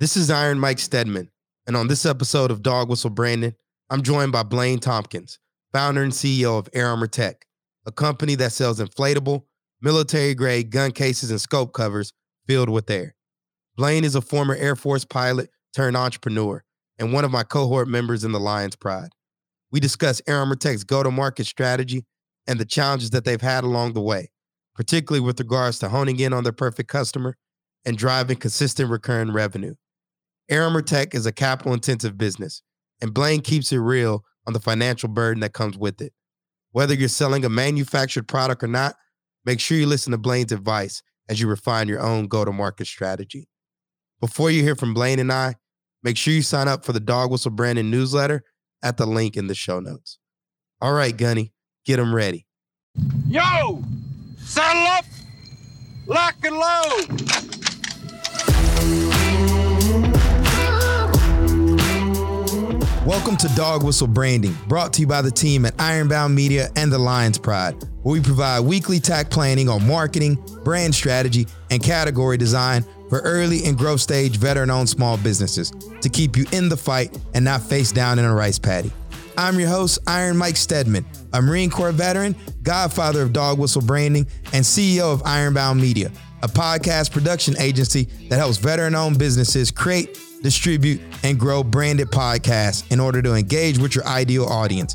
This is Iron Mike Stedman, and on this episode of Dog Whistle Branding, I'm joined by Blaine Tompkins, founder and CEO of Air Armor Tech, a company that sells inflatable, military grade gun cases and scope covers filled with air. Blaine is a former Air Force pilot turned entrepreneur and one of my cohort members in the Lions Pride. We discuss Air Armor Tech's go to market strategy and the challenges that they've had along the way, particularly with regards to honing in on their perfect customer and driving consistent recurring revenue. Air Armor Tech is a capital intensive business, and Blaine keeps it real on the financial burden that comes with it. Whether you're selling a manufactured product or not, make sure you listen to Blaine's advice as you refine your own go to market strategy. Before you hear from Blaine and I, make sure you sign up for the Dog Whistle Branding newsletter at the link in the show notes. All right, Gunny, get them ready. Yo! Saddle up! Lock and load! Welcome to Dog Whistle Branding, brought to you by the team at Ironbound Media and the Lions Pride, where we provide weekly tack planning on marketing, brand strategy, and category design for early and growth stage veteran owned small businesses to keep you in the fight and not face down in a rice paddy. I'm your host, Iron Mike Stedman, a Marine Corps veteran, godfather of Dog Whistle Branding, and CEO of Ironbound Media, a podcast production agency that helps veteran owned businesses create distribute, and grow branded podcasts in order to engage with your ideal audience.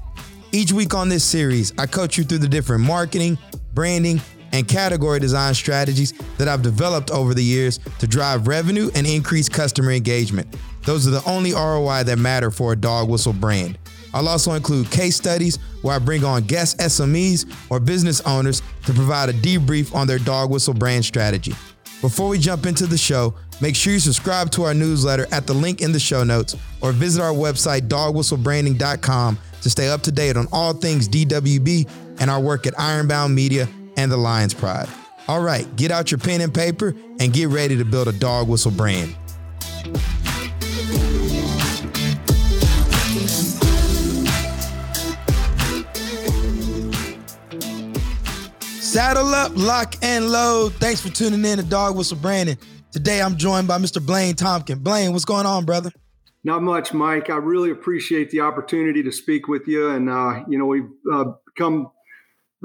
Each week on this series, I coach you through the different marketing, branding, and category design strategies that I've developed over the years to drive revenue and increase customer engagement. Those are the only ROI that matter for a dog whistle brand. I'll also include case studies where I bring on guest SMEs or business owners to provide a debrief on their dog whistle brand strategy. Before we jump into the show, make sure you subscribe to our newsletter at the link in the show notes or visit our website, dogwhistlebranding.com, to stay up to date on all things DWB and our work at Ironbound Media and the Lions Pride. All right, get out your pen and paper and get ready to build a dog whistle brand. Saddle up, lock, and load. Thanks for tuning in to Dog Whistle Branding. Today I'm joined by Mr. Blaine Tompkin. Blaine, what's going on, brother? Not much, Mike. I really appreciate the opportunity to speak with you. And, uh, you know, we've uh, become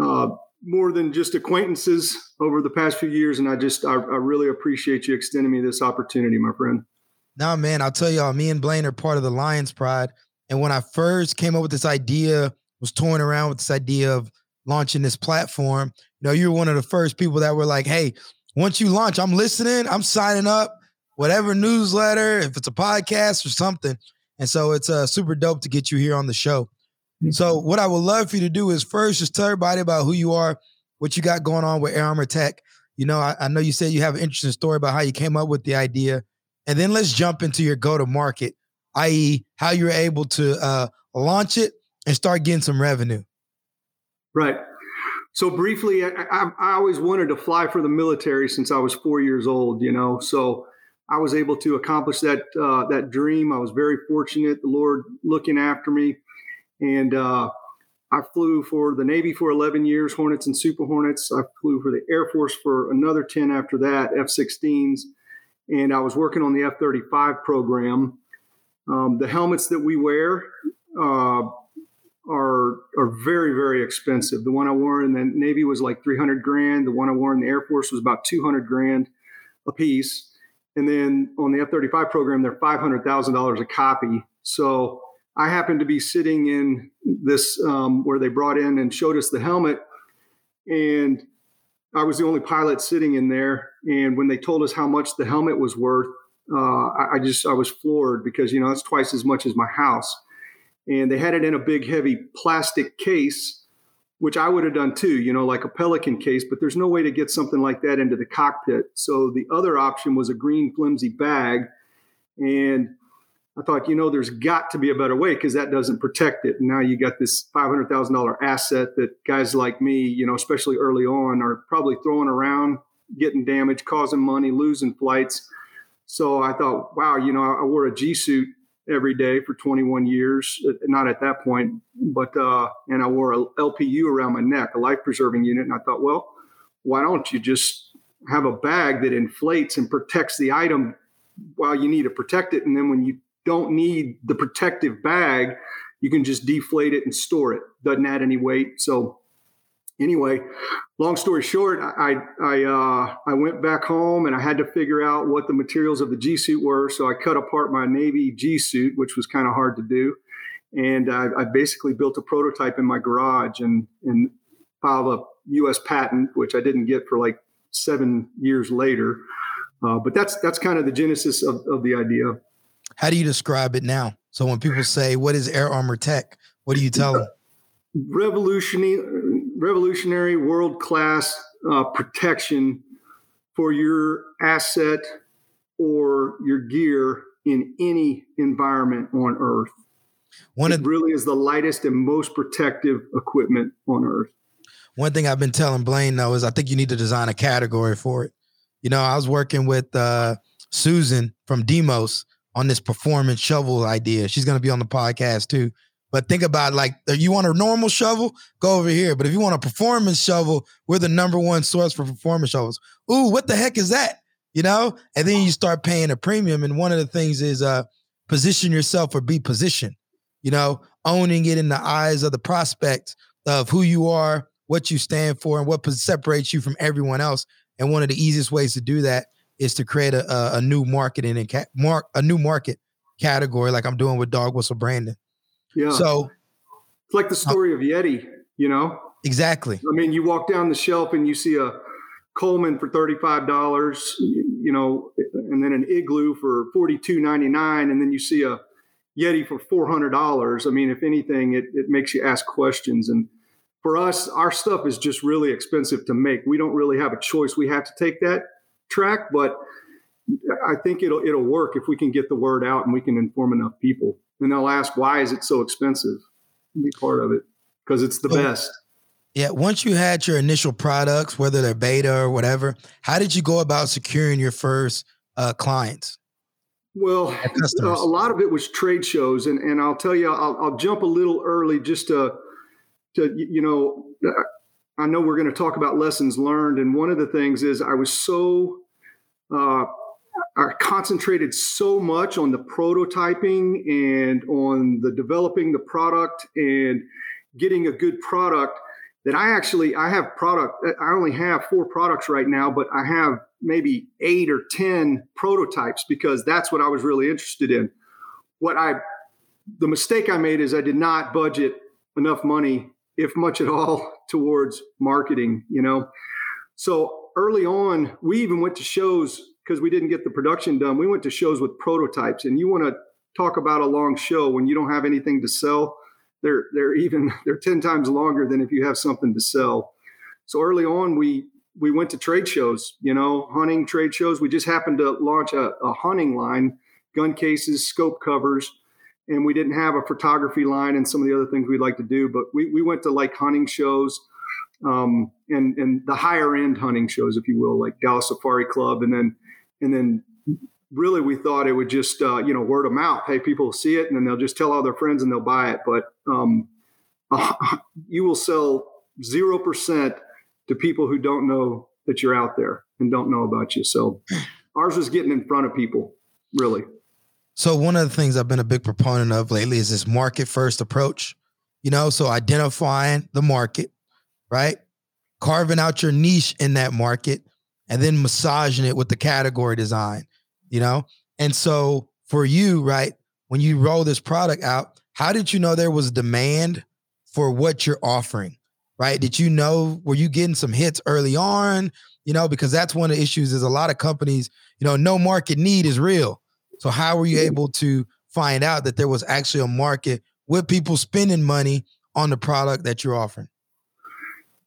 uh, more than just acquaintances over the past few years. And I just, I, I really appreciate you extending me this opportunity, my friend. Nah, man, I'll tell y'all, me and Blaine are part of the Lions Pride. And when I first came up with this idea, was toying around with this idea of launching this platform, you know, you were one of the first people that were like, hey, once you launch, I'm listening, I'm signing up, whatever newsletter, if it's a podcast or something. And so it's uh, super dope to get you here on the show. Mm-hmm. So, what I would love for you to do is first just tell everybody about who you are, what you got going on with Air Armor Tech. You know, I, I know you said you have an interesting story about how you came up with the idea. And then let's jump into your go to market, i.e., how you were able to uh, launch it and start getting some revenue. Right. So briefly, I, I, I, always wanted to fly for the military since I was four years old. You know, so I was able to accomplish that uh, that dream. I was very fortunate. The Lord looking after me, and uh, I flew for the Navy for 11 years, Hornets and Super Hornets. I flew for the Air Force for another 10 after that, F-16s, and I was working on the F-35 program. Um, the helmets that we wear. Uh, are are very very expensive. The one I wore in the Navy was like 300 grand. The one I wore in the Air Force was about 200 grand a piece. And then on the F-35 program, they're $500,000 a copy. So I happened to be sitting in this um, where they brought in and showed us the helmet, and I was the only pilot sitting in there. And when they told us how much the helmet was worth, uh, I, I just I was floored because you know that's twice as much as my house and they had it in a big heavy plastic case which I would have done too, you know, like a Pelican case, but there's no way to get something like that into the cockpit. So the other option was a green flimsy bag. And I thought, you know, there's got to be a better way because that doesn't protect it. And now you got this $500,000 asset that guys like me, you know, especially early on, are probably throwing around, getting damaged, causing money, losing flights. So I thought, wow, you know, I wore a G suit every day for 21 years. Uh, not at that point, but uh, and I wore a LPU around my neck, a life preserving unit. And I thought, well, why don't you just have a bag that inflates and protects the item while you need to protect it, and then when you don't need the protective bag, you can just deflate it and store it. Doesn't add any weight. So anyway, long story short, I I uh, I went back home and I had to figure out what the materials of the G suit were. So I cut apart my Navy G suit, which was kind of hard to do, and I, I, basically built a prototype in my garage and and filed a U.S. patent, which I didn't get for like seven years later. Uh, but that's that's kind of the genesis of, of the idea. How do you describe it now? So when people say, "What is Air Armor Tech?" What do you tell them? Revolutionary, revolutionary, world class uh, protection for your asset or your gear in any environment on Earth. One it of, really is the lightest and most protective equipment on Earth. One thing I've been telling Blaine though is I think you need to design a category for it. You know, I was working with uh, Susan from Demos on this performance shovel idea. She's going to be on the podcast too. But think about like you want a normal shovel, go over here. But if you want a performance shovel, we're the number one source for performance shovels. Ooh, what the heck is that? You know? And then you start paying a premium. And one of the things is uh position yourself or be positioned, you know, owning it in the eyes of the prospect of who you are, what you stand for, and what separates you from everyone else. And one of the easiest ways to do that is to create a, a, a new marketing and ca- mark a new market category, like I'm doing with Dog Whistle Branding. Yeah. So it's like the story uh, of Yeti, you know? Exactly. I mean, you walk down the shelf and you see a Coleman for $35, you know, and then an Igloo for $42.99, and then you see a Yeti for $400. I mean, if anything, it, it makes you ask questions. And for us, our stuff is just really expensive to make. We don't really have a choice. We have to take that track, but I think it'll it'll work if we can get the word out and we can inform enough people. And they'll ask, why is it so expensive? Be part of it because it's the best. Yeah. Once you had your initial products, whether they're beta or whatever, how did you go about securing your first uh, clients? Well, a lot of it was trade shows, and and I'll tell you, I'll, I'll jump a little early just to to you know I know we're going to talk about lessons learned, and one of the things is I was so uh, I concentrated so much on the prototyping and on the developing the product and getting a good product that I actually I have product I only have four products right now, but I have maybe eight or ten prototypes because that's what I was really interested in. What I the mistake I made is I did not budget enough money if much at all, towards marketing, you know. So early on, we even went to shows because we didn't get the production done. We went to shows with prototypes, and you want to talk about a long show when you don't have anything to sell. They're they're even they're ten times longer than if you have something to sell. So early on, we we went to trade shows, you know, hunting trade shows. We just happened to launch a, a hunting line, gun cases, scope covers and we didn't have a photography line and some of the other things we'd like to do. But we, we went to like hunting shows um, and and the higher end hunting shows, if you will, like Dallas Safari Club, and then and then really we thought it would just uh, you know word of mouth. Hey, people see it and then they'll just tell all their friends and they'll buy it. But um, uh, you will sell zero percent to people who don't know that you're out there and don't know about you. So ours was getting in front of people, really. So one of the things I've been a big proponent of lately is this market first approach. You know, so identifying the market, right? Carving out your niche in that market and then massaging it with the category design, you know? And so for you, right, when you roll this product out, how did you know there was demand for what you're offering? Right? Did you know were you getting some hits early on? You know, because that's one of the issues is a lot of companies, you know, no market need is real so how were you able to find out that there was actually a market with people spending money on the product that you're offering?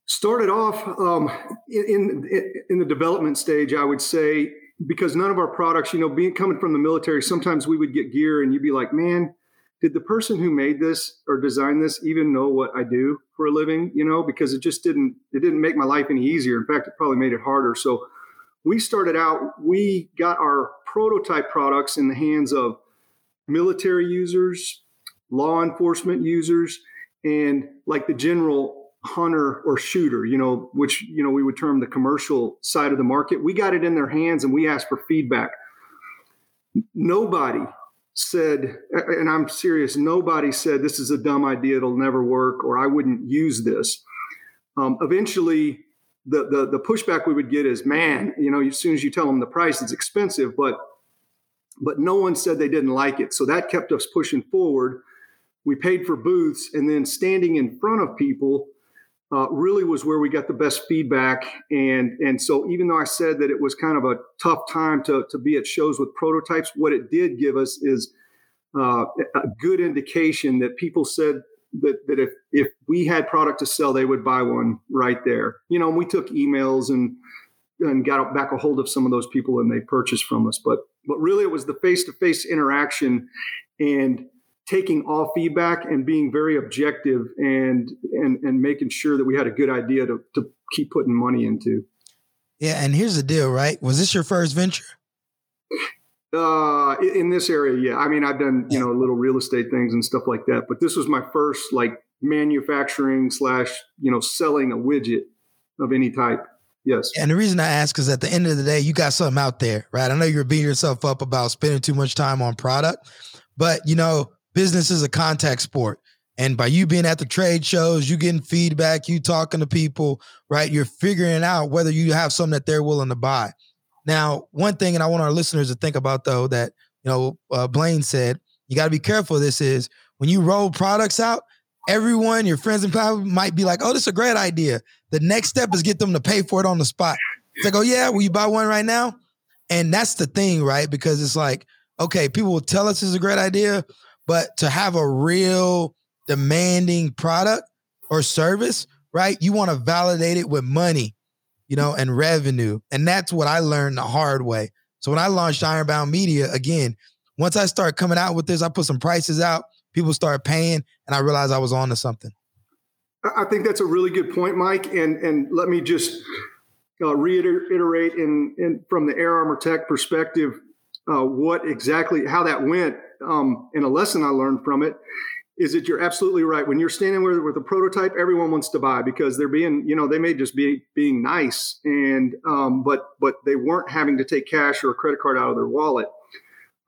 Started off um, in, in in the development stage, I would say, because none of our products, you know, being coming from the military, sometimes we would get gear and you'd be like, man, did the person who made this or designed this even know what I do for a living? You know, because it just didn't it didn't make my life any easier. In fact, it probably made it harder. So we started out, we got our prototype products in the hands of military users, law enforcement users, and like the general hunter or shooter, you know, which, you know, we would term the commercial side of the market. We got it in their hands and we asked for feedback. nobody said, and I'm serious, nobody said this is a dumb idea, it'll never work, or I wouldn't use this. Um, eventually, the, the the pushback we would get is, man, you know, as soon as you tell them the price, it's expensive, but but no one said they didn't like it. So that kept us pushing forward. We paid for booths, and then standing in front of people uh, really was where we got the best feedback. And and so even though I said that it was kind of a tough time to to be at shows with prototypes, what it did give us is uh, a good indication that people said that that if if we had product to sell, they would buy one right there. You know, we took emails and and got back a hold of some of those people and they purchased from us. But but really, it was the face to face interaction and taking all feedback and being very objective and and and making sure that we had a good idea to to keep putting money into. Yeah, and here's the deal, right? Was this your first venture? Uh, in this area, yeah. I mean, I've done you know little real estate things and stuff like that, but this was my first like manufacturing slash you know selling a widget of any type. Yes. And the reason I ask is at the end of the day, you got something out there, right? I know you're beating yourself up about spending too much time on product, but you know, business is a contact sport. And by you being at the trade shows, you getting feedback, you talking to people, right? You're figuring out whether you have something that they're willing to buy. Now, one thing, and I want our listeners to think about though, that you know, uh, Blaine said, you got to be careful. This is when you roll products out, everyone, your friends and family might be like, "Oh, this is a great idea." The next step is get them to pay for it on the spot. It's like, "Oh yeah, will you buy one right now?" And that's the thing, right? Because it's like, okay, people will tell us it's a great idea, but to have a real demanding product or service, right? You want to validate it with money, you know, and revenue. And that's what I learned the hard way. So when I launched Ironbound Media, again, once I start coming out with this, I put some prices out people started paying, and I realized I was on to something. I think that's a really good point, Mike. And and let me just uh, reiterate in, in from the Air Armor Tech perspective uh, what exactly how that went. Um, and a lesson I learned from it is that you're absolutely right. When you're standing with, with a prototype, everyone wants to buy because they're being, you know, they may just be being nice, and um, but but they weren't having to take cash or a credit card out of their wallet.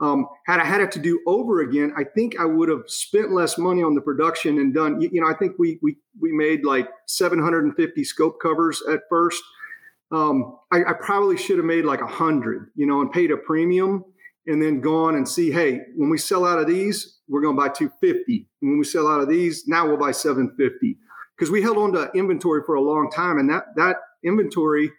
Um, had I had it to do over again, I think I would have spent less money on the production and done. You, you know, I think we we we made like 750 scope covers at first. Um, I, I, probably should have made like a hundred, you know, and paid a premium, and then gone and see, hey, when we sell out of these, we're going to buy 250. And when we sell out of these, now we'll buy 750 because we held on to inventory for a long time, and that that inventory.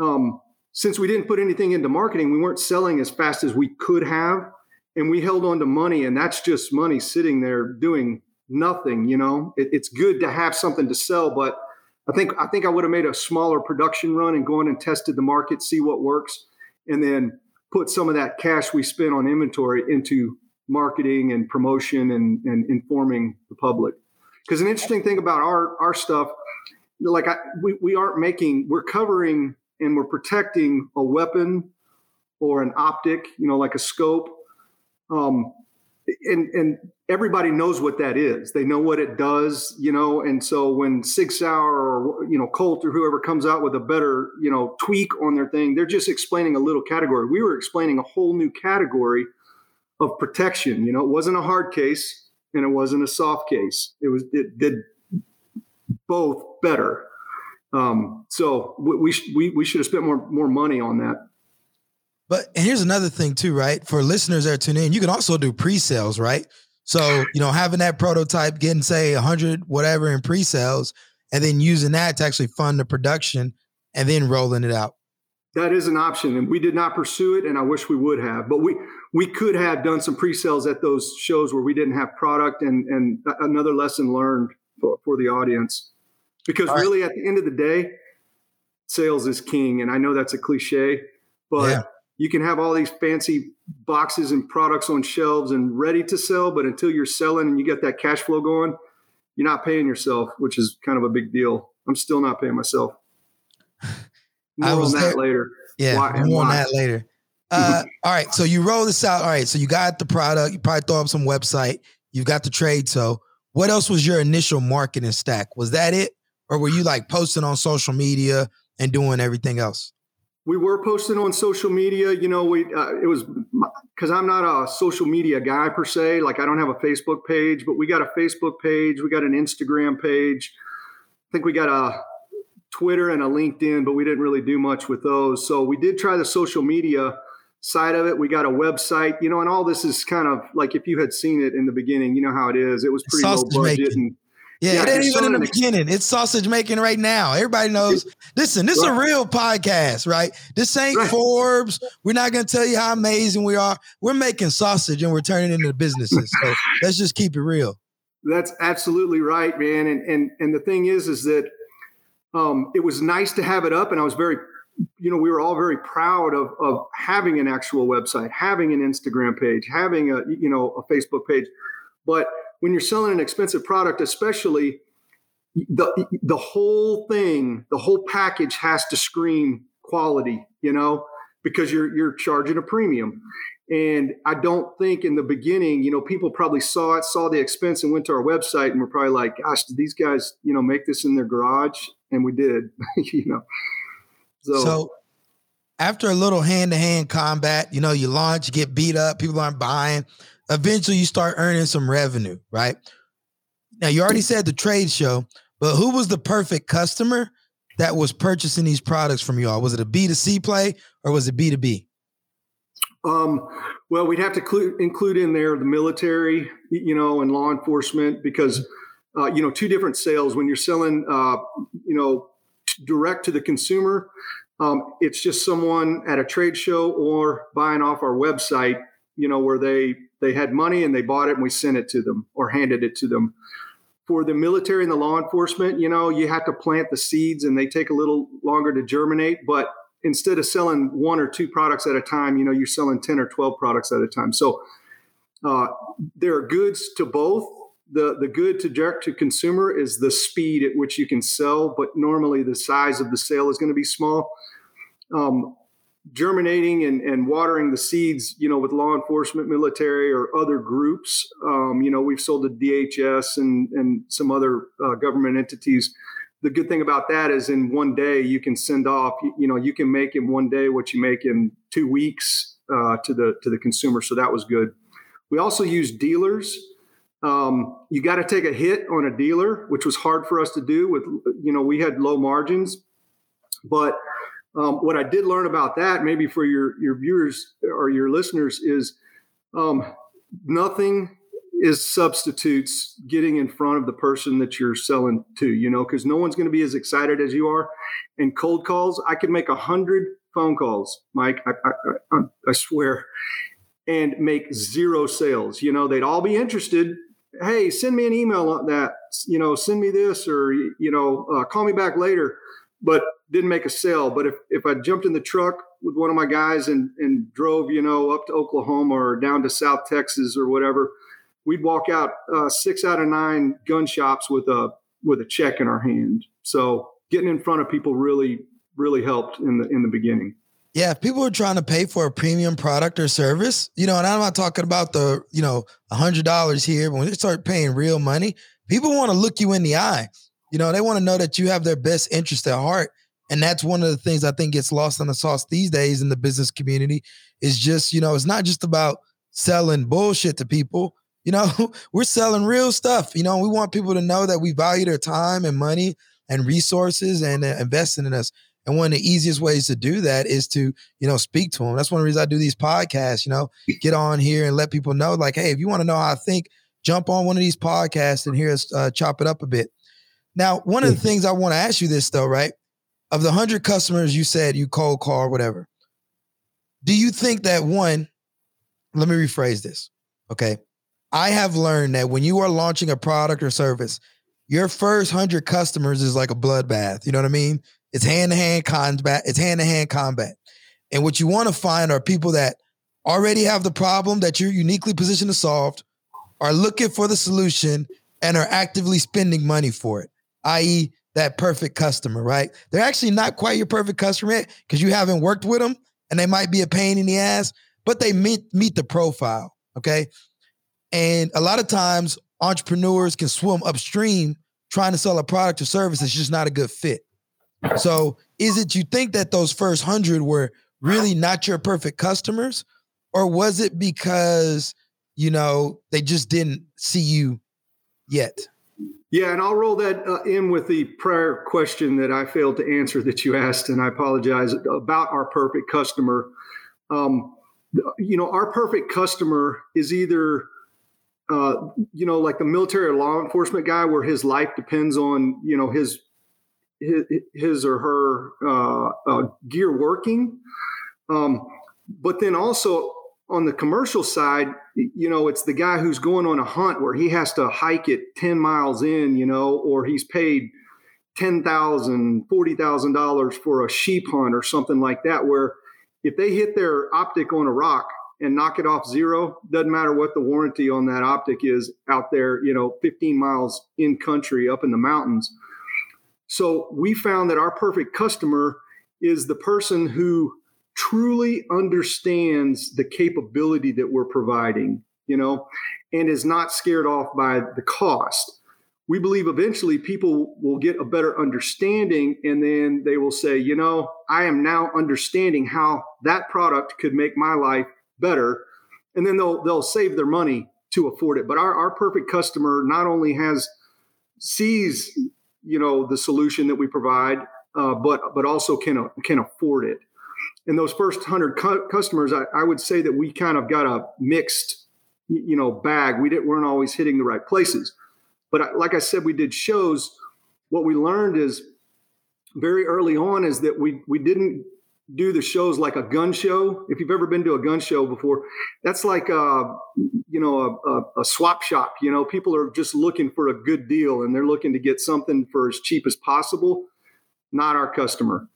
Um, since we didn't put anything into marketing, we weren't selling as fast as we could have. And we held on to money, and that's just money sitting there doing nothing. You know, it, it's good to have something to sell, but I think I think I would have made a smaller production run and gone and tested the market, see what works, and then put some of that cash we spent on inventory into marketing and promotion and, and informing the public. Because an interesting thing about our our stuff, like I, we we aren't making we're covering and we're protecting a weapon or an optic, you know, like a scope. Um, and and everybody knows what that is. They know what it does, you know. And so when Sig Sauer or you know Colt or whoever comes out with a better you know tweak on their thing, they're just explaining a little category. We were explaining a whole new category of protection. You know, it wasn't a hard case and it wasn't a soft case. It was it did both better. Um, so we, we, we should have spent more, more money on that. But and here's another thing too, right? For listeners that are tuning in, you can also do pre-sales, right? So, you know, having that prototype, getting say 100 whatever in pre-sales and then using that to actually fund the production and then rolling it out. That is an option and we did not pursue it and I wish we would have. But we we could have done some pre-sales at those shows where we didn't have product and and another lesson learned for, for the audience because All really at the end of the day sales is king and i know that's a cliche but yeah. You can have all these fancy boxes and products on shelves and ready to sell but until you're selling and you get that cash flow going you're not paying yourself which is kind of a big deal. I'm still not paying myself. More I was on that there. later. Yeah why, more on that later. Uh, all right so you roll this out. All right so you got the product. You probably throw up some website. You've got the trade. So what else was your initial marketing stack? Was that it? Or were you like posting on social media and doing everything else? We were posting on social media. You know, we uh, it was because I'm not a social media guy per se. Like I don't have a Facebook page, but we got a Facebook page. We got an Instagram page. I think we got a Twitter and a LinkedIn, but we didn't really do much with those. So we did try the social media side of it. We got a website, you know, and all this is kind of like if you had seen it in the beginning, you know how it is. It was pretty Sausage low budget making. and Yeah, Yeah, it ain't even in the beginning. It's sausage making right now. Everybody knows. Listen, this is a real podcast, right? This ain't Right. Forbes. We're not going to tell you how amazing we are. We're making sausage and we're turning into businesses. So let's just keep it real. That's absolutely right, man. And and and the thing is, is that um, it was nice to have it up, and I was very, you know, we were all very proud of of having an actual website, having an Instagram page, having a you know a Facebook page. But when you're selling an expensive product, especially the the whole thing, the whole package has to scream quality, you know, because you're you're charging a premium. And I don't think in the beginning, you know, people probably saw it, saw the expense, and went to our website and were probably like, "Gosh, did these guys, you know, make this in their garage?" And we did, you know. So, So after a little hand to hand combat, you know, you launch, you get beat up, people aren't buying. Eventually, you start earning some revenue, right? Now, you already said the trade show, but who was the perfect customer that was purchasing these products from y'all? Was it a B2C play or was it B2B? um, well, we'd have to clu- include in there the military, you know, and law enforcement because, uh, you know, two different sales. When you're selling, uh, you know, t- direct to the consumer, um, it's just someone at a trade show or buying off our website, you know, where they they had money and they bought it and we sent it to them or handed it to them. For the military and the law enforcement, you know, you have to plant the seeds and they take a little longer to germinate. But instead of selling one or two products at a time, you know, you're selling 10 or 12 products at a time. So uh, there are goods to both. The, the good to direct to consumer is the speed at which you can sell, but normally the size of the sale is going to be small. Um, germinating and, and watering the seeds, you know, with law enforcement, military, or other groups. Um, you know, we've sold to DHS and, and some other uh, government entities. The good thing about that is in one day you can send off, you, know, you can make in one day what you make in two weeks uh, to the to the consumer. So that was good. We also use dealers. Um, you got to take a hit on a dealer, which was hard for us to do. With you know, we had low margins, but um, what I did learn about that, maybe for your your viewers or your listeners, is um, nothing is substitutes getting in front of the person that you're selling to. You know, because no one's going to be as excited as you are. And cold calls, I could make a hundred phone calls, Mike. I, I, I, I swear, and make zero sales. You know, they'd all be interested. Hey, send me an email on that. You know, send me this, or you know, uh, call me back later. But didn't make a sale. But if, if I jumped in the truck with one of my guys and, and drove, you know, up to Oklahoma or down to South Texas or whatever, we'd walk out uh, six out of nine gun shops with a with a check in our hand. So getting in front of people really really helped in the in the beginning. Yeah, if people are trying to pay for a premium product or service, you know, and I'm not talking about the, you know, hundred dollars here, but when they start paying real money, people want to look you in the eye. You know, they want to know that you have their best interest at heart. And that's one of the things I think gets lost on the sauce these days in the business community is just, you know, it's not just about selling bullshit to people. You know, we're selling real stuff. You know, we want people to know that we value their time and money and resources and uh, investing in us. And one of the easiest ways to do that is to, you know, speak to them. That's one of the reasons I do these podcasts, you know, get on here and let people know, like, hey, if you want to know how I think, jump on one of these podcasts and hear us uh, chop it up a bit. Now, one of the things I want to ask you this though, right? Of the hundred customers you said you cold call whatever, do you think that one, let me rephrase this. Okay. I have learned that when you are launching a product or service, your first hundred customers is like a bloodbath. You know what I mean? It's hand to hand combat. It's hand to hand combat. And what you want to find are people that already have the problem that you're uniquely positioned to solve, are looking for the solution, and are actively spending money for it, i.e., that perfect customer, right? They're actually not quite your perfect customer yet because you haven't worked with them and they might be a pain in the ass, but they meet meet the profile. Okay. And a lot of times entrepreneurs can swim upstream trying to sell a product or service that's just not a good fit. So is it you think that those first hundred were really not your perfect customers, or was it because you know they just didn't see you yet? Yeah, and I'll roll that uh, in with the prior question that I failed to answer that you asked, and I apologize about our perfect customer. Um, you know, our perfect customer is either, uh, you know, like the military or law enforcement guy, where his life depends on, you know, his his, his or her uh, uh, gear working. Um, but then also on the commercial side, you know, it's the guy who's going on a hunt where he has to hike it 10 miles in, you know, or he's paid $10,000, $40,000 for a sheep hunt or something like that, where if they hit their optic on a rock and knock it off zero, doesn't matter what the warranty on that optic is out there, you know, 15 miles in country up in the mountains. So we found that our perfect customer is the person who truly understands the capability that we're providing, you know, and is not scared off by the cost. We believe eventually people will get a better understanding and then they will say, you know, I am now understanding how that product could make my life better. And then they'll they'll save their money to afford it. But our, our perfect customer not only has sees, you know, the solution that we provide, uh, but but also can can afford it in those first hundred cu- customers, I, I, would say that we kind of got a mixed, you know, bag. We didn't weren't always hitting the right places, but I, like I said, we did shows. What we learned is very early on is that we we didn't do the shows like a gun show. If you've ever been to a gun show before, that's like a you know a, a, a swap shop. You know, people are just looking for a good deal and they're looking to get something for as cheap as possible. Not our customer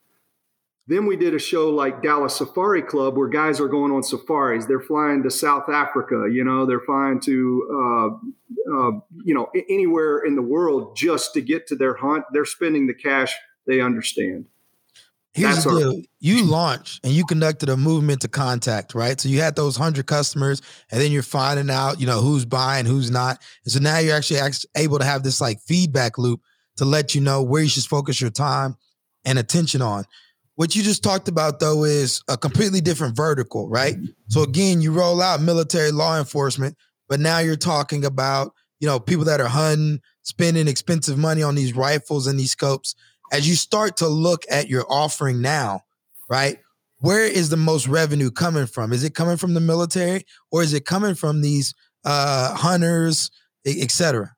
then we did a show like Dallas Safari Club where guys are going on safaris. They're flying to South Africa, you know, they're flying to, uh, uh, you know, anywhere in the world just to get to their hunt. They're spending the cash they understand. Here's That's the deal. Our- you launched and you conducted a movement to contact, right? So you had those hundred customers, and then you're finding out, you know, who's buying, who's not. And so now you're actually able to have this like feedback loop to let you know where you should focus your time and attention on. What you just talked about though is a completely different vertical, right? So again, you roll out military law enforcement, but now you're talking about, you know, people that are hunting, spending expensive money on these rifles and these scopes. As you start to look at your offering now, right? Where is the most revenue coming from? Is it coming from the military or is it coming from these uh, hunters, et cetera?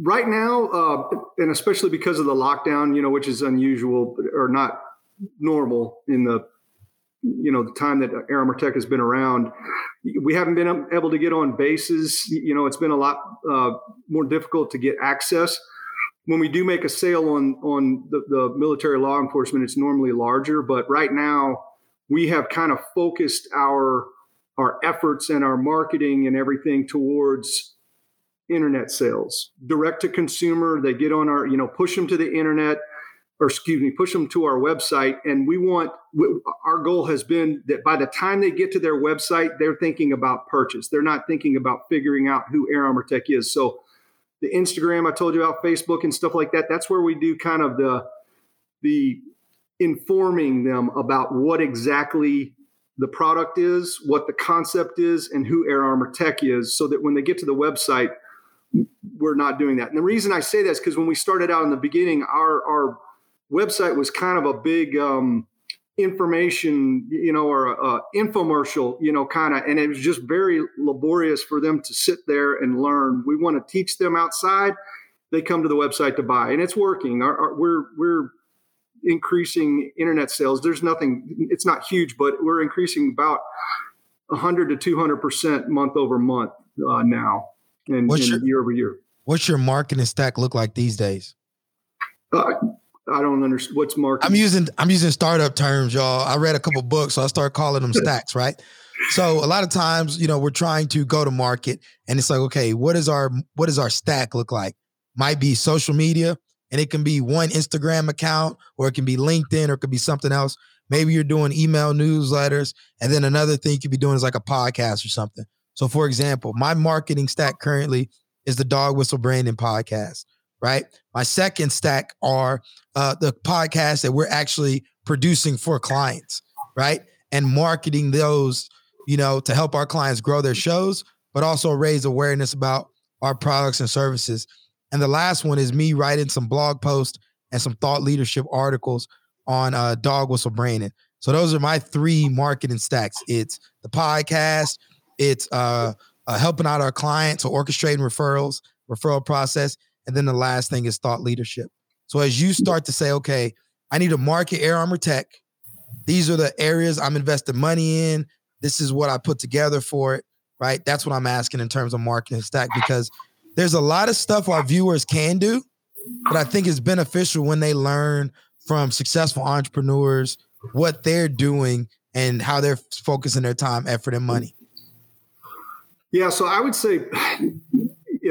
Right now, uh, and especially because of the lockdown, you know, which is unusual or not normal in the you know the time that Air Armor Tech has been around. We haven't been able to get on bases. You know, it's been a lot uh, more difficult to get access. When we do make a sale on on the, the military law enforcement, it's normally larger. But right now, we have kind of focused our our efforts and our marketing and everything towards internet sales, direct to consumer. They get on our, you know, push them to the internet or excuse me, push them to our website. And we want, our goal has been that by the time they get to their website, they're thinking about purchase. They're not thinking about figuring out who Air Armor Tech is. So the Instagram I told you about, Facebook and stuff like that, that's where we do kind of the, the informing them about what exactly the product is, what the concept is, and who Air Armor Tech is, so that when they get to the website, we're not doing that. And the reason I say that is because when we started out in the beginning, our our website was kind of a big um, information, you know, or a, a infomercial, you know, kind of, and it was just very laborious for them to sit there and learn. We want to teach them outside. They come to the website to buy, and it's working. Our, our, we're we're increasing internet sales. There's nothing. It's not huge, but we're increasing about 100 to 200 percent month over month uh, now, and, and your, year over year. What's your marketing stack look like these days? Uh, I don't understand what's marketing. I'm using I'm using startup terms, y'all. I read a couple books, so I start calling them stacks, right? So a lot of times, you know, we're trying to go to market, and it's like, okay, what is our what does our stack look like? Might be social media, and it can be one Instagram account, or it can be LinkedIn, or it could be something else. Maybe you're doing email newsletters, and then another thing you could be doing is like a podcast or something. So, for example, my marketing stack currently is the Dog Whistle Branding podcast right? My second stack are uh, the podcasts that we're actually producing for clients, right? And marketing those, you know, to help our clients grow their shows, but also raise awareness about our products and services. And the last one is me writing some blog posts and some thought leadership articles on uh, dog whistle branding. So those are my three marketing stacks. It's the podcast, it's uh, uh, helping out our clients, so orchestrating referrals, referral process, and then the last thing is thought leadership. So as you start to say, okay, I need to market Air Armor Tech. These are the areas I'm investing money in. This is what I put together for it, right? That's what I'm asking in terms of marketing stack because there's a lot of stuff our viewers can do, but I think it's beneficial when they learn from successful entrepreneurs what they're doing and how they're focusing their time, effort, and money. Yeah, so I would say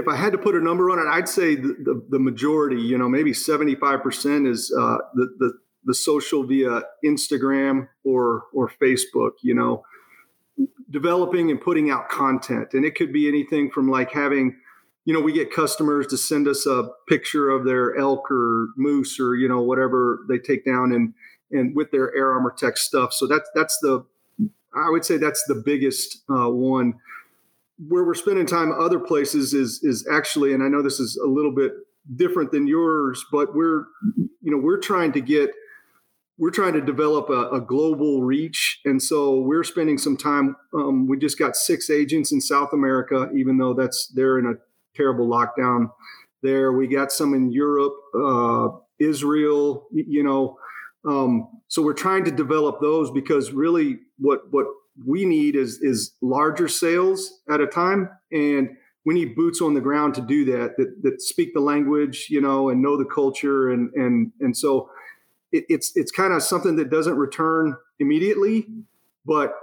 if I had to put a number on it, I'd say the, the, the majority, you know, maybe 75% is uh, the, the, the social via Instagram or, or Facebook, you know, developing and putting out content. And it could be anything from like having, you know, we get customers to send us a picture of their elk or moose or, you know, whatever they take down and, and with their air armor tech stuff. So that's, that's the, I would say that's the biggest uh, one where we're spending time other places is is actually and i know this is a little bit different than yours but we're you know we're trying to get we're trying to develop a, a global reach. And so we're spending some time um, we just got six agents in south america even though that's they're in a terrible lockdown there. We got some in europe uh, israel you know um, so we're trying to develop those because really what what we need is is larger sales at a time. And we need boots on the ground to do that that, that speak the language you know and know the culture and and and so it, it's it's kind of something that doesn't return immediately but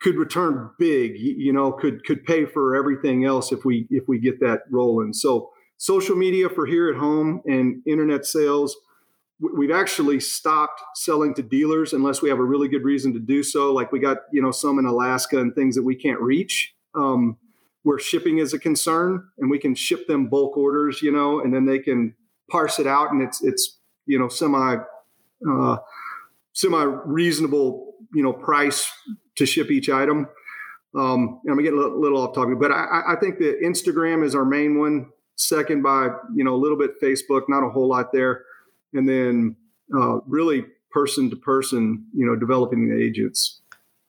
could return big you know could could pay for everything else if we if we get that rolling. So social media for here at home and internet sales we've actually stopped selling to dealers unless we have a really good reason to do so. Like we got, you know, some in Alaska and things that we can't reach. Um, where shipping is a concern and we can ship them bulk orders, you know, and then they can parse it out and it's, it's, you know, semi, uh, semi reasonable, you know, price to ship each item. Um, I'm getting a little, little off topic, but I, I think that Instagram is our main one. Second by, you know, a little bit Facebook, not a whole lot there and then uh, really person to person, you know, developing the agents.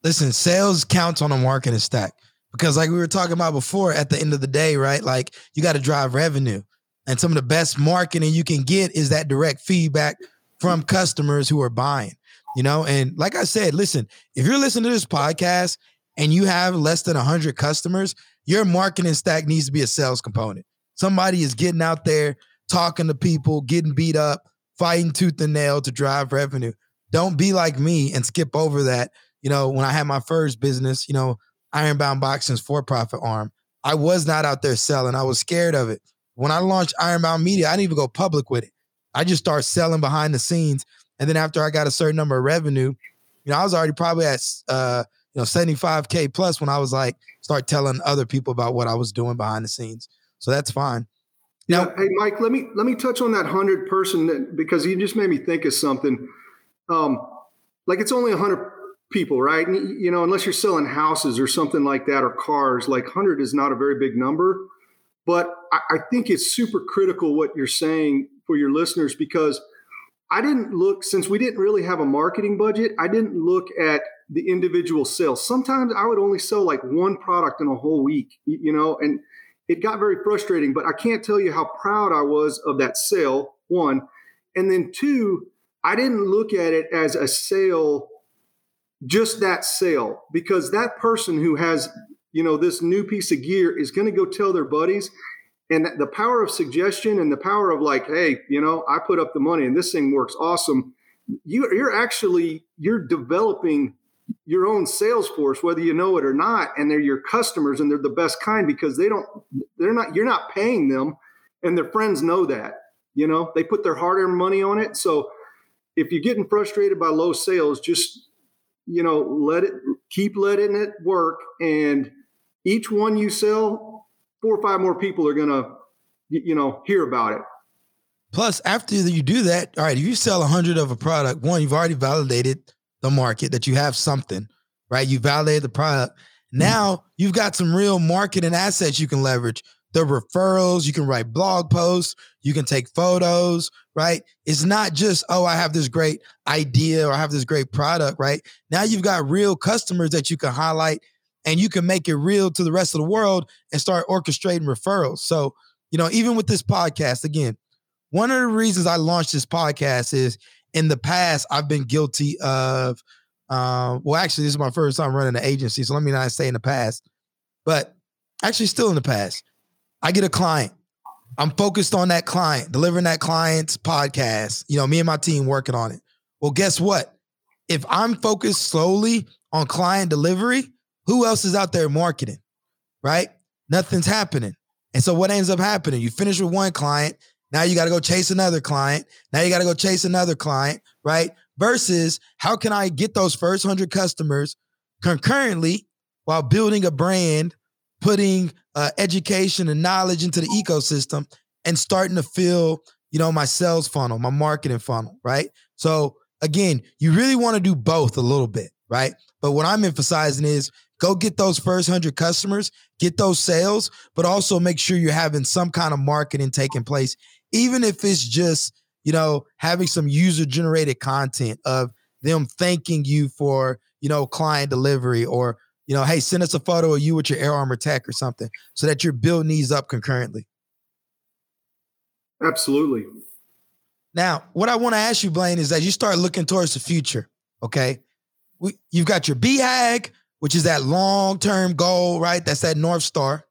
Listen, sales counts on a marketing stack because, like we were talking about before, at the end of the day, right? Like you got to drive revenue, and some of the best marketing you can get is that direct feedback from customers who are buying. You know, and like I said, listen, if you're listening to this podcast and you have less than 100 customers, your marketing stack needs to be a sales component. Somebody is getting out there talking to people, getting beat up, fighting tooth and nail to drive revenue. Don't be like me and skip over that. You know, when I had my first business, you know, Ironbound Boxing's for profit arm, I was not out there selling. I was scared of it. When I launched Ironbound Media, I didn't even go public with it. I just started selling behind the scenes. And then after I got a certain number of revenue, you know, I was already probably at uh, you know, 75K plus when I was like, start telling other people about what I was doing behind the scenes. So that's fine. Now, yeah. hey Mike, let me let me touch on that hundred person that, because you just made me think of something. Um, like it's only hundred people, right? And, you know, unless you're selling houses or something like that or cars, like hundred is not a very big number. But I, I think it's super critical what you're saying for your listeners because I didn't look since we didn't really have a marketing budget. I didn't look at the individual sales. Sometimes I would only sell like one product in a whole week, you know, and it got very frustrating, but I can't tell you how proud I was of that sale, one. And then two, I didn't look at it as a sale, just that sale, because that person who has, you know, this new piece of gear is going to go tell their buddies. And the power of suggestion and the power of like, hey, you know, I put up the money and this thing works awesome. You, you're actually you're developing your own sales force, whether you know it or not, and they're your customers and they're the best kind because they don't, they're not, you're not paying them and their friends know that, you know, they put their hard earned money on it. So if you're getting frustrated by low sales, just, you know, let it, keep letting it work. And each one you sell, four or five more people are going to, you know, hear about it. Plus, after you do that, all right, if you sell a hundred of a product, one, you've already validated the market that you have something, right? You validated the product. Mm-hmm. Now you've got some real marketing assets you can leverage. The referrals, you can write blog posts, you can take photos, right? It's not just, oh, I have this great idea or I have this great product, right? Now you've got real customers that you can highlight and you can make it real to the rest of the world and start orchestrating referrals. So, you know, even with this podcast, again, one of the reasons I launched this podcast is in the past, I've been guilty of, uh, well, actually, this is my first time running an agency. So let me not say in the past, but actually, still in the past. I get a client. I'm focused on that client, delivering that client's podcast. You know, me and my team working on it. Well, guess what? If I'm focused solely on client delivery, who else is out there marketing? Right? Nothing's happening. And so what ends up happening? You finish with one client, now you got to go chase another client. Now you got to go chase another client, right? Versus how can I get those first 100 customers concurrently while building a brand, putting uh, education and knowledge into the ecosystem and starting to fill, you know, my sales funnel, my marketing funnel, right? So again, you really want to do both a little bit, right? But what I'm emphasizing is go get those first 100 customers, get those sales, but also make sure you're having some kind of marketing taking place, even if it's just, you know, having some user generated content of them thanking you for, you know, client delivery or you know, hey, send us a photo of you with your Air Armor tech or something so that you're building these up concurrently. Absolutely. Now, what I want to ask you, Blaine, is that you start looking towards the future. Okay. We, you've got your BHAG, which is that long term goal, right? That's that North Star.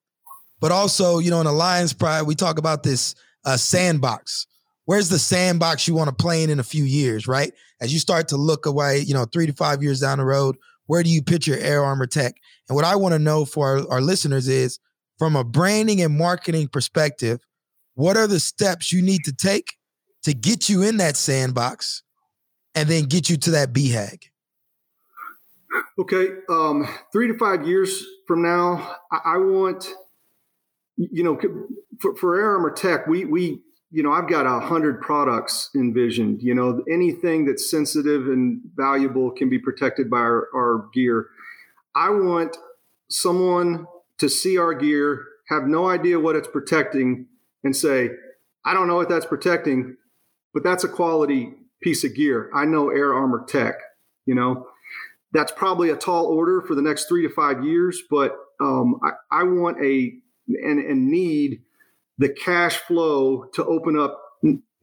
But also, you know, in Lions Pride, we talk about this uh, sandbox. Where's the sandbox you want to play in in a few years, right? As you start to look away, you know, three to five years down the road, where do you your Air Armor tech? And what I want to know for our, our listeners is from a branding and marketing perspective, what are the steps you need to take to get you in that sandbox and then get you to that BHAG? Okay. Um, three to five years from now, I, I want, you know, for, for Air Armor Tech, we, we you know, I've got a hundred products envisioned. You know, anything that's sensitive and valuable can be protected by our, our gear. I want someone to see our gear, have no idea what it's protecting, and say, I don't know what that's protecting, but that's a quality piece of gear. I know Air Armor Tech. You know, that's probably a tall order for the next three to five years, but um, I, I want a and, and need the cash flow to open up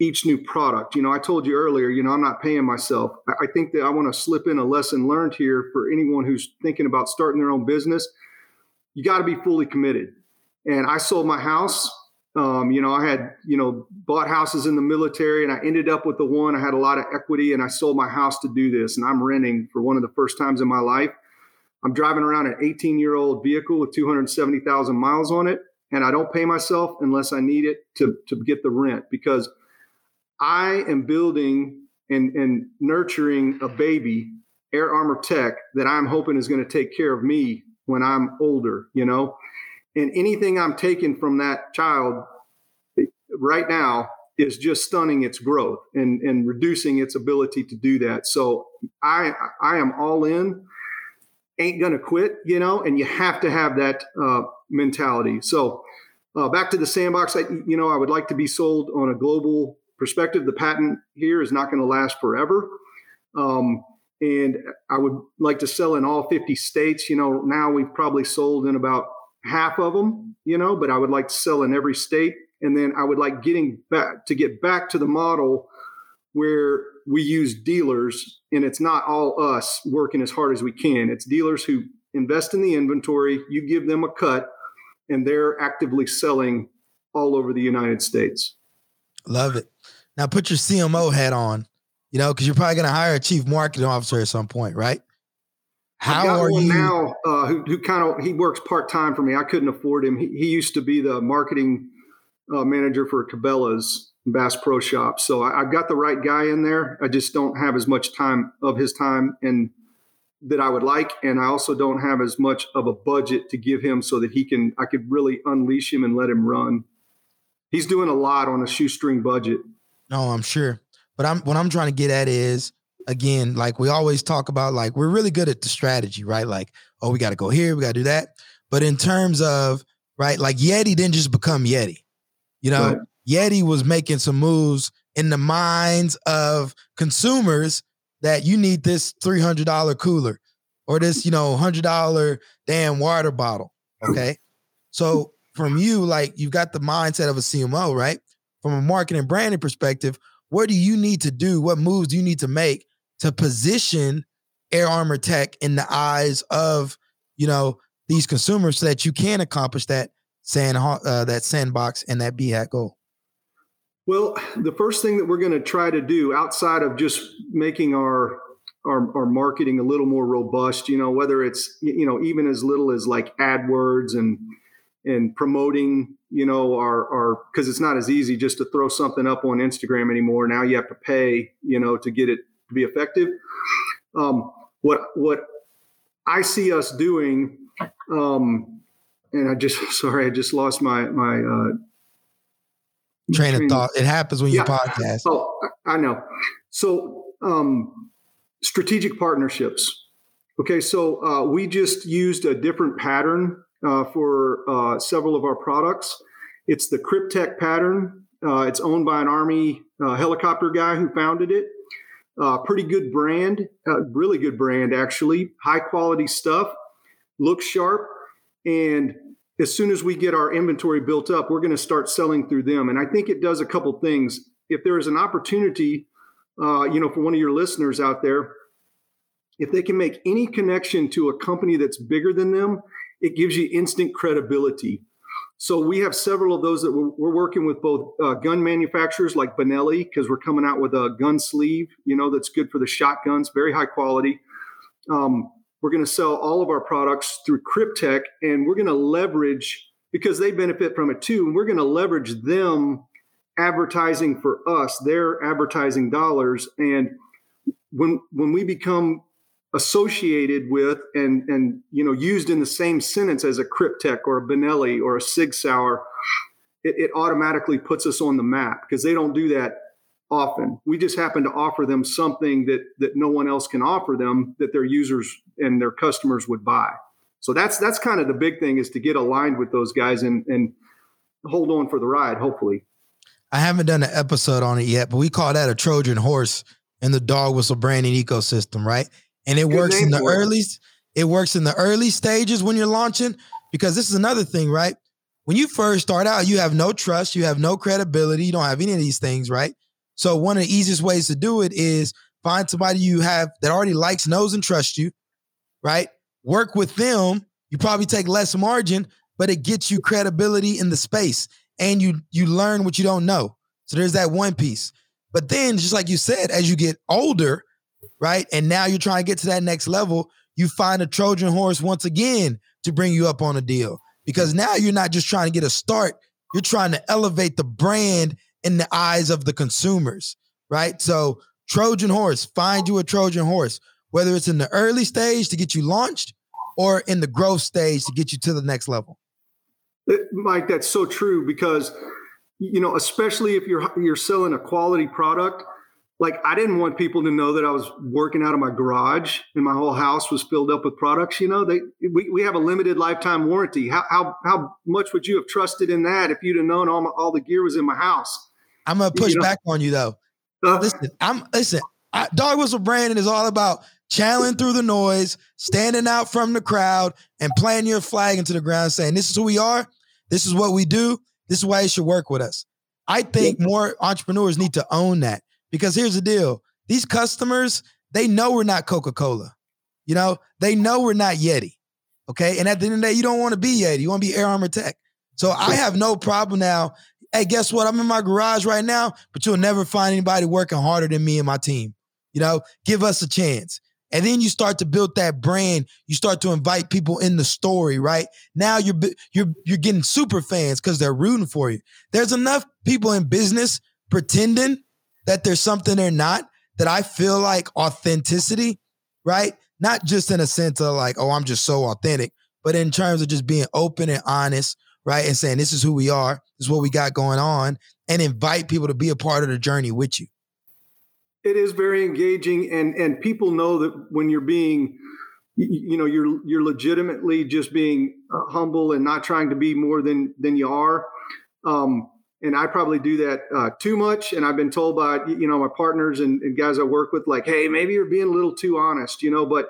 each new product. You know, I told you earlier, you know, I'm not paying myself. I think that I want to slip in a lesson learned here for anyone who's thinking about starting their own business. You got to be fully committed. And I sold my house. Um, you know, I had, you know, bought houses in the military and I ended up with the one. I had a lot of equity and I sold my house to do this. And I'm renting for one of the first times in my life. I'm driving around an 18 year old vehicle with 270,000 miles on it and I don't pay myself unless I need it to, to get the rent because I am building and, and nurturing a baby, Air Armor Tech, that I'm hoping is going to take care of me when I'm older, you know? And anything I'm taking from that child right now is just stunning its growth and, and reducing its ability to do that. So I I am all in, ain't gonna quit, you know, and you have to have that uh, mentality. So uh, back to the sandbox, I, you know, I would like to be sold on a global perspective. The patent here is not going to last forever. Um, and I would like to sell in all 50 states. You know, now we've probably sold in about half of them, you know, but I would like to sell in every state. And then I would like getting back to get back to the model where we use dealers and it's not all us working as hard as we can. It's dealers who invest in the inventory, you give them a cut, and they're actively selling all over the United States. Love it. Now put your CMO hat on, you know, because you're probably going to hire a chief marketing officer at some point, right? How are you now? Uh, who, who kind of he works part time for me. I couldn't afford him. He, he used to be the marketing uh, manager for Cabela's Bass Pro Shop. So I, have got the right guy in there. I just don't have as much time of his time and that I would like, and I also don't have as much of a budget to give him so that he can I could really unleash him and let him run. He's doing a lot on a shoestring budget. No, I'm sure. But I'm what I'm trying to get at is again, like we always talk about, like we're really good at the strategy, right? Like, oh, we got to go here, we got to do that. But in terms of right, like Yeti didn't just become Yeti. You know, right. Yeti was making some moves in the minds of consumers that you need this $300 cooler or this, you know, $100 damn water bottle. Okay. So from you, like you've got the mindset of a CMO, right? From a marketing branding perspective, what do you need to do? What moves do you need to make to position Air Armor Tech in the eyes of, you know, these consumers so that you can accomplish that sand uh, that sandbox and that BHAG goal? Well, the first thing that we're going to try to do outside of just making our, our our marketing a little more robust, you know, whether it's you know even as little as like AdWords and and promoting, you know, our our because it's not as easy just to throw something up on Instagram anymore. Now you have to pay, you know, to get it to be effective. Um, what what I see us doing, um, and I just sorry, I just lost my my uh, train, train of thought. It happens when yeah. you podcast. Oh, I know. So um, strategic partnerships. Okay, so uh, we just used a different pattern uh, for uh, several of our products. It's the Kryptek pattern. Uh, it's owned by an Army uh, helicopter guy who founded it. Uh, pretty good brand, uh, really good brand, actually. High quality stuff, looks sharp. And as soon as we get our inventory built up, we're going to start selling through them. And I think it does a couple things. If there is an opportunity, uh, you know, for one of your listeners out there, if they can make any connection to a company that's bigger than them, it gives you instant credibility. So we have several of those that we're, we're working with both uh, gun manufacturers like Benelli because we're coming out with a gun sleeve, you know, that's good for the shotguns, very high quality. Um, we're going to sell all of our products through Kryptek, and we're going to leverage because they benefit from it too. And we're going to leverage them advertising for us, their advertising dollars, and when when we become associated with and and you know used in the same sentence as a Kryptek or a Benelli or a Sig Sauer, it, it automatically puts us on the map because they don't do that often. We just happen to offer them something that that no one else can offer them that their users and their customers would buy. So that's that's kind of the big thing is to get aligned with those guys and and hold on for the ride. Hopefully, I haven't done an episode on it yet, but we call that a Trojan horse in the dog whistle branding ecosystem, right? and it Good works in the early it works in the early stages when you're launching because this is another thing, right? When you first start out, you have no trust, you have no credibility, you don't have any of these things, right? So one of the easiest ways to do it is find somebody you have that already likes, knows, and trusts you, right? Work with them. You probably take less margin, but it gets you credibility in the space, and you you learn what you don't know. So there's that one piece. But then, just like you said, as you get older, right? And now you're trying to get to that next level. You find a Trojan horse once again to bring you up on a deal because now you're not just trying to get a start, you're trying to elevate the brand in the eyes of the consumers, right? So, Trojan horse, find you a Trojan horse, whether it's in the early stage to get you launched or in the growth stage to get you to the next level. It, Mike, that's so true because you know, especially if you're you're selling a quality product, like I didn't want people to know that I was working out of my garage and my whole house was filled up with products. You know, they we, we have a limited lifetime warranty. How, how how much would you have trusted in that if you'd have known all my, all the gear was in my house? I'm gonna push you know? back on you though. Uh, listen, I'm listen. I, Dog Whistle Branding is all about channeling through the noise, standing out from the crowd, and planting your flag into the ground, saying, "This is who we are. This is what we do. This is why you should work with us." I think more entrepreneurs need to own that because here's the deal these customers, they know we're not Coca Cola. You know, they know we're not Yeti. Okay. And at the end of the day, you don't want to be Yeti. You want to be Air Armor Tech. So I have no problem now. Hey, guess what? I'm in my garage right now, but you'll never find anybody working harder than me and my team. You know, give us a chance. And then you start to build that brand. You start to invite people in the story, right? Now you're you're you're getting super fans because they're rooting for you. There's enough people in business pretending that there's something they're not, that I feel like authenticity, right? Not just in a sense of like, oh, I'm just so authentic, but in terms of just being open and honest, right? And saying, this is who we are, this is what we got going on. and invite people to be a part of the journey with you. It is very engaging, and and people know that when you're being, you, know, you're you're legitimately just being uh, humble and not trying to be more than than you are. Um, and I probably do that uh, too much. And I've been told by you know my partners and, and, guys I work with, like, hey, maybe you're being a little too honest, you know. But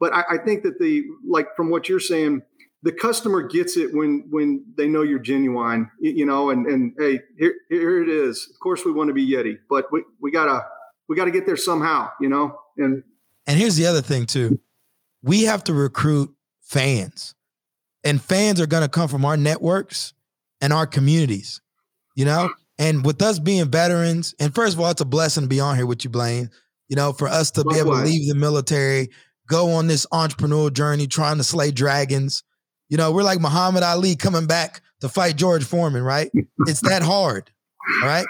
but I, I think that the like from what you're saying, the customer gets it when when they know you're genuine, you know, and and hey, here here it is. Of course, we want to be Yeti, but we we gotta we gotta get there somehow, you know. And and here's the other thing too, we have to recruit fans, and fans are gonna come from our networks and our communities, you know. And with us being veterans, and first of all, it's a blessing to be on here with you, Blaine. You know, for us to be able to leave the military, go on this entrepreneurial journey, trying to slay dragons you know, we're like Muhammad Ali coming back to fight George Foreman, right? It's that hard, right?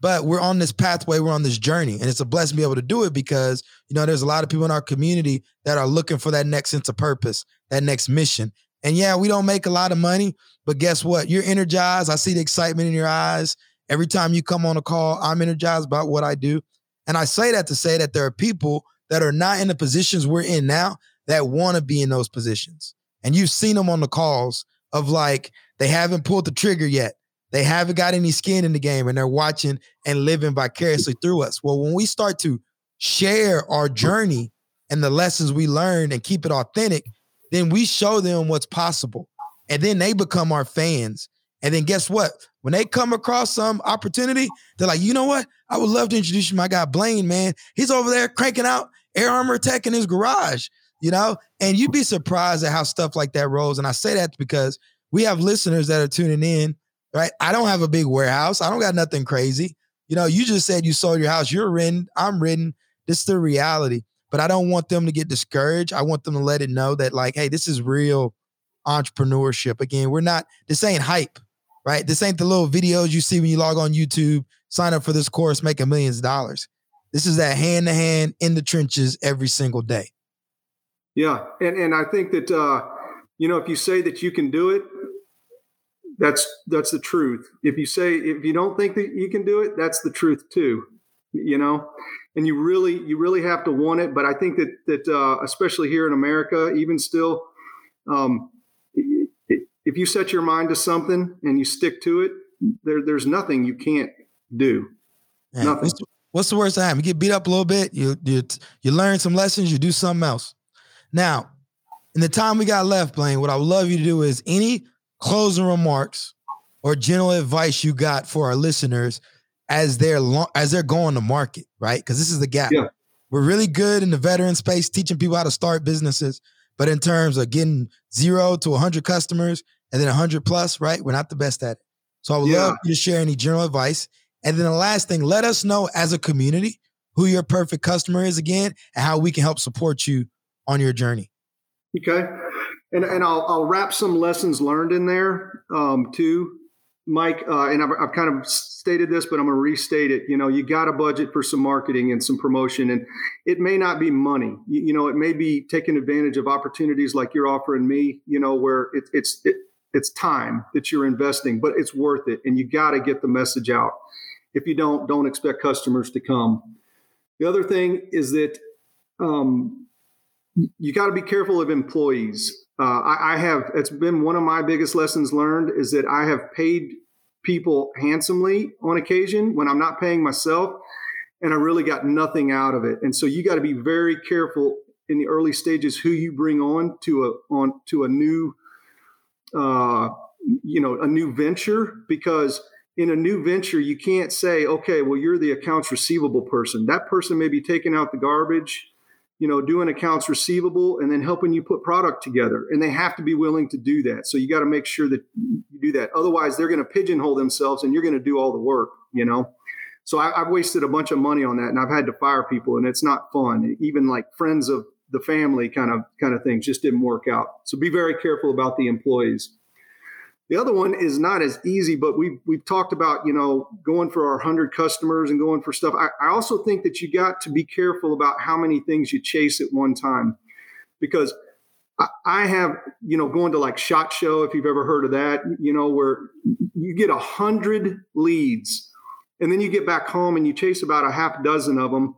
But we're on this pathway, we're on this journey, and it's a blessing to be able to do it because you know there's a lot of people in our community that are looking for that next sense of purpose, that next mission. And yeah, we don't make a lot of money, but guess what? You're energized. I see the excitement in your eyes every time you come on a call. I'm energized about what I do, and I say that to say that there are people that are not in the positions we're in now that want to be in those positions. And you've seen them on the calls of like, they haven't pulled the trigger yet. They haven't got any skin in the game and they're watching and living vicariously through us. Well, when we start to share our journey and the lessons we learned and keep it authentic, then we show them what's possible. And then they become our fans. And then guess what? When they come across some opportunity, they're like, you know what? I would love to introduce you to my guy Blaine, man. He's over there cranking out Air Armor Tech in his garage you know? And you'd be surprised at how stuff like that rolls. And I say that because we have listeners that are tuning in, right? I don't have a big warehouse. I don't got nothing crazy. You know, you just said you sold your house. You're renting. I'm renting. This is the reality. But I don't want them to get discouraged. I want them to let it know that, like, hey, this is real entrepreneurship. Again, we're not, this ain't hype, right? This ain't the little videos you see when you log on YouTube, sign up for this course, making millions of dollars. This is that hand to hand in the trenches every single day. Yeah, and and I think that uh, you know if you say that you can do it, that's that's the truth. If you say if you don't think that you can do it, that's the truth too. You know, and you really you really have to want it. But I think that that uh, especially here in America, even still, um, if you set your mind to something and you stick to it, there there's nothing you can't do. Nothing. What's the, what's the worst time? You get beat up a little bit. You you you learn some lessons. You do something else. Now, in the time we got left, Blaine, what I would love you to do is any closing remarks or general advice you got for our listeners as they're lo- as they're going to market, right? Because this is the gap. Yeah. We're really good in the veteran space, teaching people how to start businesses, but in terms of getting zero to 100 customers and then 100 plus, right? We're not the best at it. So I would yeah. love you to share any general advice. And then the last thing, let us know as a community who your perfect customer is again and how we can help support you on your journey. Okay. And, and I'll, I'll wrap some lessons learned in there um, too, Mike. Uh, and I've, I've kind of stated this, but I'm going to restate it. You know, you got a budget for some marketing and some promotion, and it may not be money. You, you know, it may be taking advantage of opportunities like you're offering me. You know, where it, it's it, it's time that you're investing, but it's worth it, and you got to get the message out. If you don't, don't expect customers to come. The other thing is that um, you got to be careful of employees. Uh, I, I, have. It's been one of my biggest lessons learned is that I have paid people handsomely on occasion when I'm not paying myself, and I really got nothing out of it. And so you got to be very careful in the early stages who you bring on to a on to a new, uh, you know, a new venture because in a new venture you can't say, okay, well you're the accounts receivable person. That person may be taking out the garbage you know, doing accounts receivable and then helping you put product together. And they have to be willing to do that. So you got to make sure that you do that. Otherwise, they're going to pigeonhole themselves and you're going to do all the work, you know? So I, have wasted a bunch of money on that and I've had to fire people and it's not fun. Even like friends of the family kind of kind of things just didn't work out. So be very careful about the employees. The other one is not as easy, but we've we've talked about you know going for our hundred customers and going for stuff. I, I also think that you got to be careful about how many things you chase at one time, because I, I have you know going to like Shot Show if you've ever heard of that, you know where you get a hundred leads and then you get back home and you chase about a half dozen of them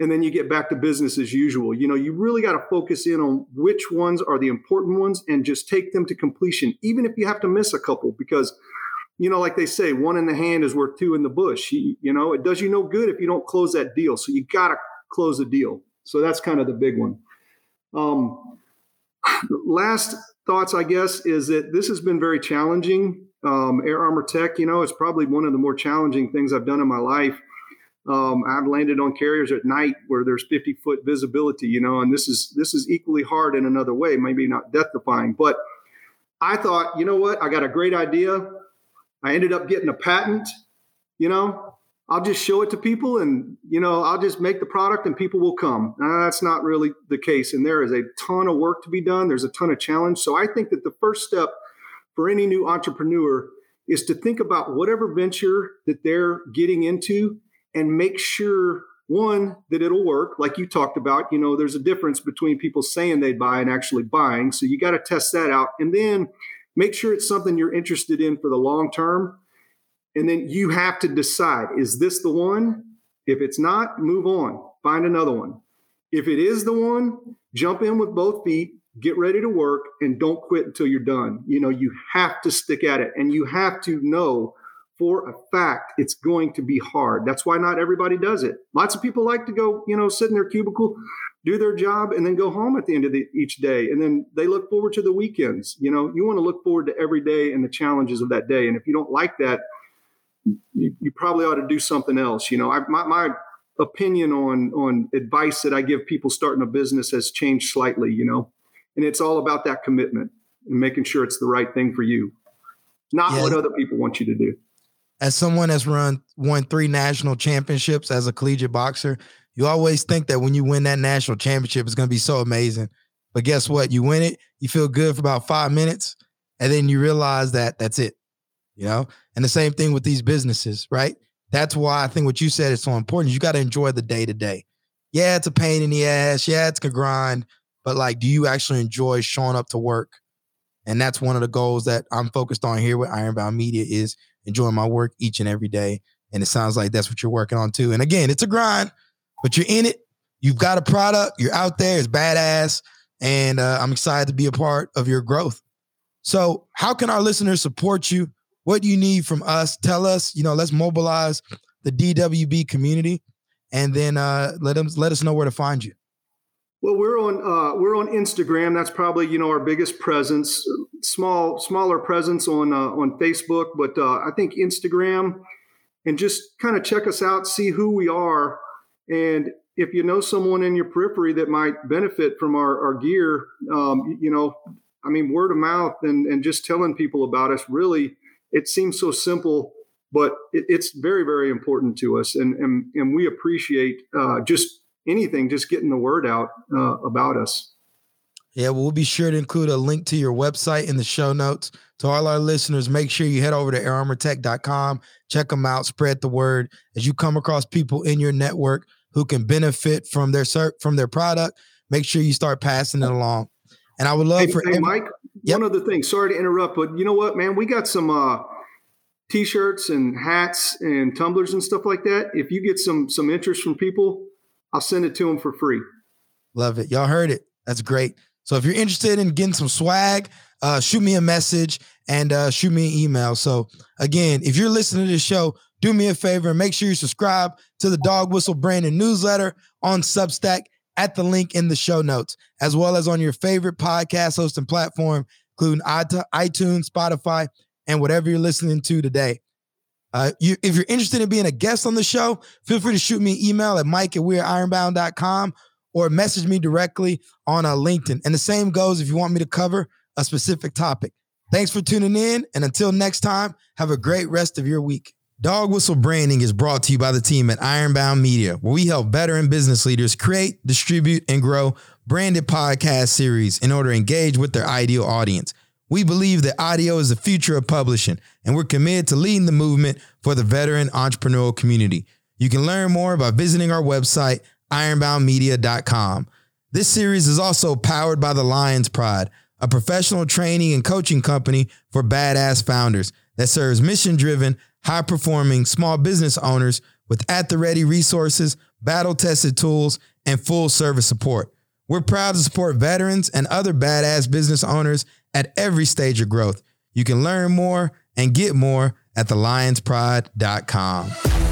and then you get back to business as usual. You know you really got to focus in on which ones are the important ones and just take them to completion even if you have to miss a couple because you know like they say one in the hand is worth two in the bush. You, you know it does you no good if you don't close that deal. So you got to close the deal. So that's kind of the big one. Um, last thoughts i guess is that this has been very challenging. Um, air armor tech you know it's probably one of the more challenging things i've done in my life um, I've landed on carriers at night where there's 50 foot visibility, you know, and this is this is equally hard in another way, maybe not death defying. But I thought, you know what, I got a great idea. I ended up getting a patent, you know, I'll just show it to people and, you know, I'll just make the product and people will come. Now, that's not really the case. And there is a ton of work to be done. There's a ton of challenge. So I think that the first step for any new entrepreneur is to think about whatever venture that they're getting into and make sure one that it'll work like you talked about you know there's a difference between people saying they buy and actually buying so you got to test that out and then make sure it's something you're interested in for the long term and then you have to decide is this the one? If it's not move on find another one. If it is the one jump in with both feet get ready to work and don't quit until you're done. You know you have to stick at it and you have to know for a fact it's going to be hard. That's why not everybody does it. Lots of people like to go, you know, sit in their cubicle, do their job, and then go home at the end of the, each day. And then they look forward to the weekends. You know, you want to look forward to every day and the challenges of that day. And if you don't like that, you, you probably ought to do something else. You know, I, my, my opinion on on advice that I give people starting a business has changed slightly. You know, and it's all about that commitment and making sure it's the right thing for you, not yeah. what other people want you to do as someone that's run won three national championships as a collegiate boxer, you always think that when you win that national championship, it's going to be so amazing. But guess what? You win it, you feel good for about five minutes, and then you realize that that's it. You know, and the same thing with these businesses, right? That's why I think what you said is so important. You got to enjoy the day to day. Yeah, it's a pain in the ass. Yeah, it's a grind. But like, do you actually enjoy showing up to work? And that's one of the goals that I'm focused on here with Ironbound Media is enjoying my work each and every day. And it sounds like that's what you're working on too. And again, it's a grind, but you're in it. You've got a product. You're out there. It's badass. And uh, I'm excited to be a part of your growth. So, how can our listeners support you? What do you need from us? Tell us. You know, let's mobilize the DWB community, and then uh, let them let us know where to find you. Well, we're on uh, we're on Instagram. That's probably you know our biggest presence. Small smaller presence on uh, on Facebook, but uh, I think Instagram, and just kind of check us out, see who we are, and if you know someone in your periphery that might benefit from our, our gear, um, you know, I mean, word of mouth and and just telling people about us. Really, it seems so simple, but it, it's very very important to us, and and and we appreciate uh, just anything, just getting the word out uh, about us. Yeah, well, be sure to include a link to your website in the show notes. To all our listeners, make sure you head over to airarmortech.com, check them out, spread the word. As you come across people in your network who can benefit from their from their product, make sure you start passing it along. And I would love hey, for hey, Mike. Yep. One other thing, sorry to interrupt, but you know what, man, we got some uh, t-shirts and hats and tumblers and stuff like that. If you get some some interest from people, I'll send it to them for free. Love it. Y'all heard it. That's great. So if you're interested in getting some swag, uh, shoot me a message and uh, shoot me an email. So again, if you're listening to this show, do me a favor and make sure you subscribe to the Dog Whistle Branding newsletter on Substack at the link in the show notes, as well as on your favorite podcast hosting platform, including iTunes, Spotify, and whatever you're listening to today. Uh, you, if you're interested in being a guest on the show, feel free to shoot me an email at mike at weareironbound.com or message me directly on uh, LinkedIn. And the same goes if you want me to cover a specific topic. Thanks for tuning in. And until next time, have a great rest of your week. Dog Whistle Branding is brought to you by the team at Ironbound Media, where we help veteran business leaders create, distribute, and grow branded podcast series in order to engage with their ideal audience. We believe that audio is the future of publishing, and we're committed to leading the movement for the veteran entrepreneurial community. You can learn more by visiting our website, ironboundmedia.com. This series is also powered by the Lions Pride, a professional training and coaching company for badass founders that serves mission driven, high performing small business owners with at the ready resources, battle tested tools, and full service support. We're proud to support veterans and other badass business owners at every stage of growth. You can learn more and get more at thelionspride.com.